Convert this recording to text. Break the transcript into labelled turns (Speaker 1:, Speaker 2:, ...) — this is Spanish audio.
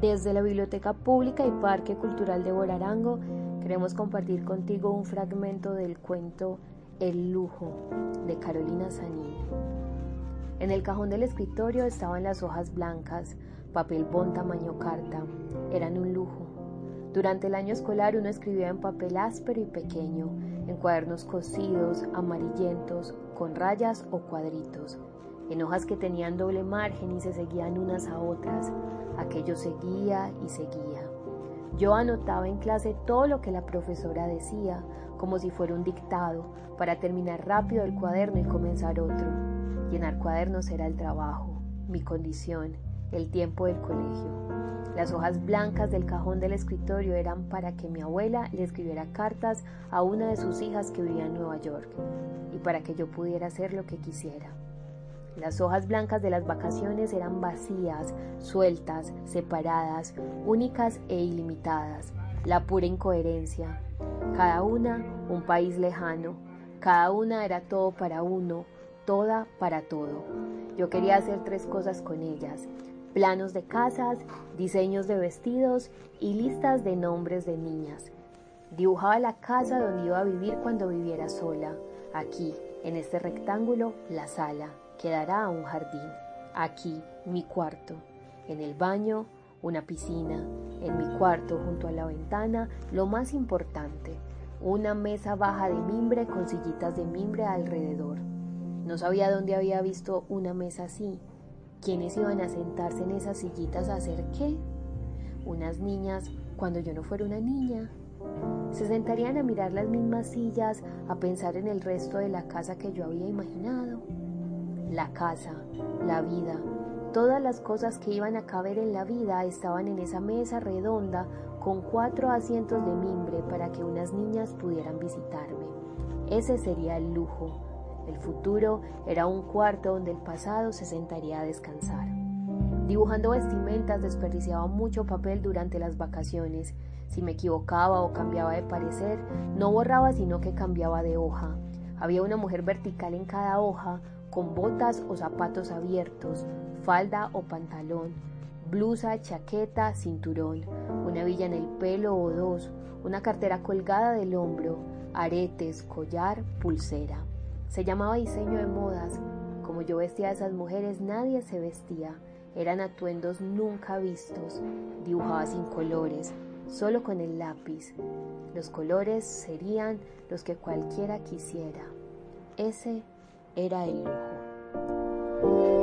Speaker 1: Desde la Biblioteca Pública y Parque Cultural de Borarango queremos compartir contigo un fragmento del cuento El lujo de Carolina Sanín. En el cajón del escritorio estaban las hojas blancas, papel bon tamaño carta. Eran un lujo. Durante el año escolar uno escribía en papel áspero y pequeño, en cuadernos cosidos, amarillentos, con rayas o cuadritos, en hojas que tenían doble margen y se seguían unas a otras. Aquello seguía y seguía. Yo anotaba en clase todo lo que la profesora decía, como si fuera un dictado, para terminar rápido el cuaderno y comenzar otro. Llenar cuadernos era el trabajo, mi condición, el tiempo del colegio. Las hojas blancas del cajón del escritorio eran para que mi abuela le escribiera cartas a una de sus hijas que vivía en Nueva York y para que yo pudiera hacer lo que quisiera. Las hojas blancas de las vacaciones eran vacías, sueltas, separadas, únicas e ilimitadas, la pura incoherencia. Cada una un país lejano, cada una era todo para uno, toda para todo. Yo quería hacer tres cosas con ellas, planos de casas, diseños de vestidos y listas de nombres de niñas. Dibujaba la casa donde iba a vivir cuando viviera sola. Aquí, en este rectángulo, la sala, que dará a un jardín. Aquí, mi cuarto. En el baño, una piscina. En mi cuarto, junto a la ventana, lo más importante, una mesa baja de mimbre con sillitas de mimbre alrededor. No sabía dónde había visto una mesa así, ¿Quiénes iban a sentarse en esas sillitas a hacer qué? Unas niñas cuando yo no fuera una niña. Se sentarían a mirar las mismas sillas, a pensar en el resto de la casa que yo había imaginado. La casa, la vida, todas las cosas que iban a caber en la vida estaban en esa mesa redonda con cuatro asientos de mimbre para que unas niñas pudieran visitarme. Ese sería el lujo, el futuro era un cuarto donde el pasado se sentaría a descansar. Dibujando vestimentas desperdiciaba mucho papel durante las vacaciones. Si me equivocaba o cambiaba de parecer, no borraba sino que cambiaba de hoja. Había una mujer vertical en cada hoja, con botas o zapatos abiertos, falda o pantalón, blusa, chaqueta, cinturón, una villa en el pelo o dos, una cartera colgada del hombro, aretes, collar, pulsera. Se llamaba diseño de modas. Como yo vestía a esas mujeres, nadie se vestía. Eran atuendos nunca vistos. Dibujaba sin colores, solo con el lápiz. Los colores serían los que cualquiera quisiera. Ese era el lujo.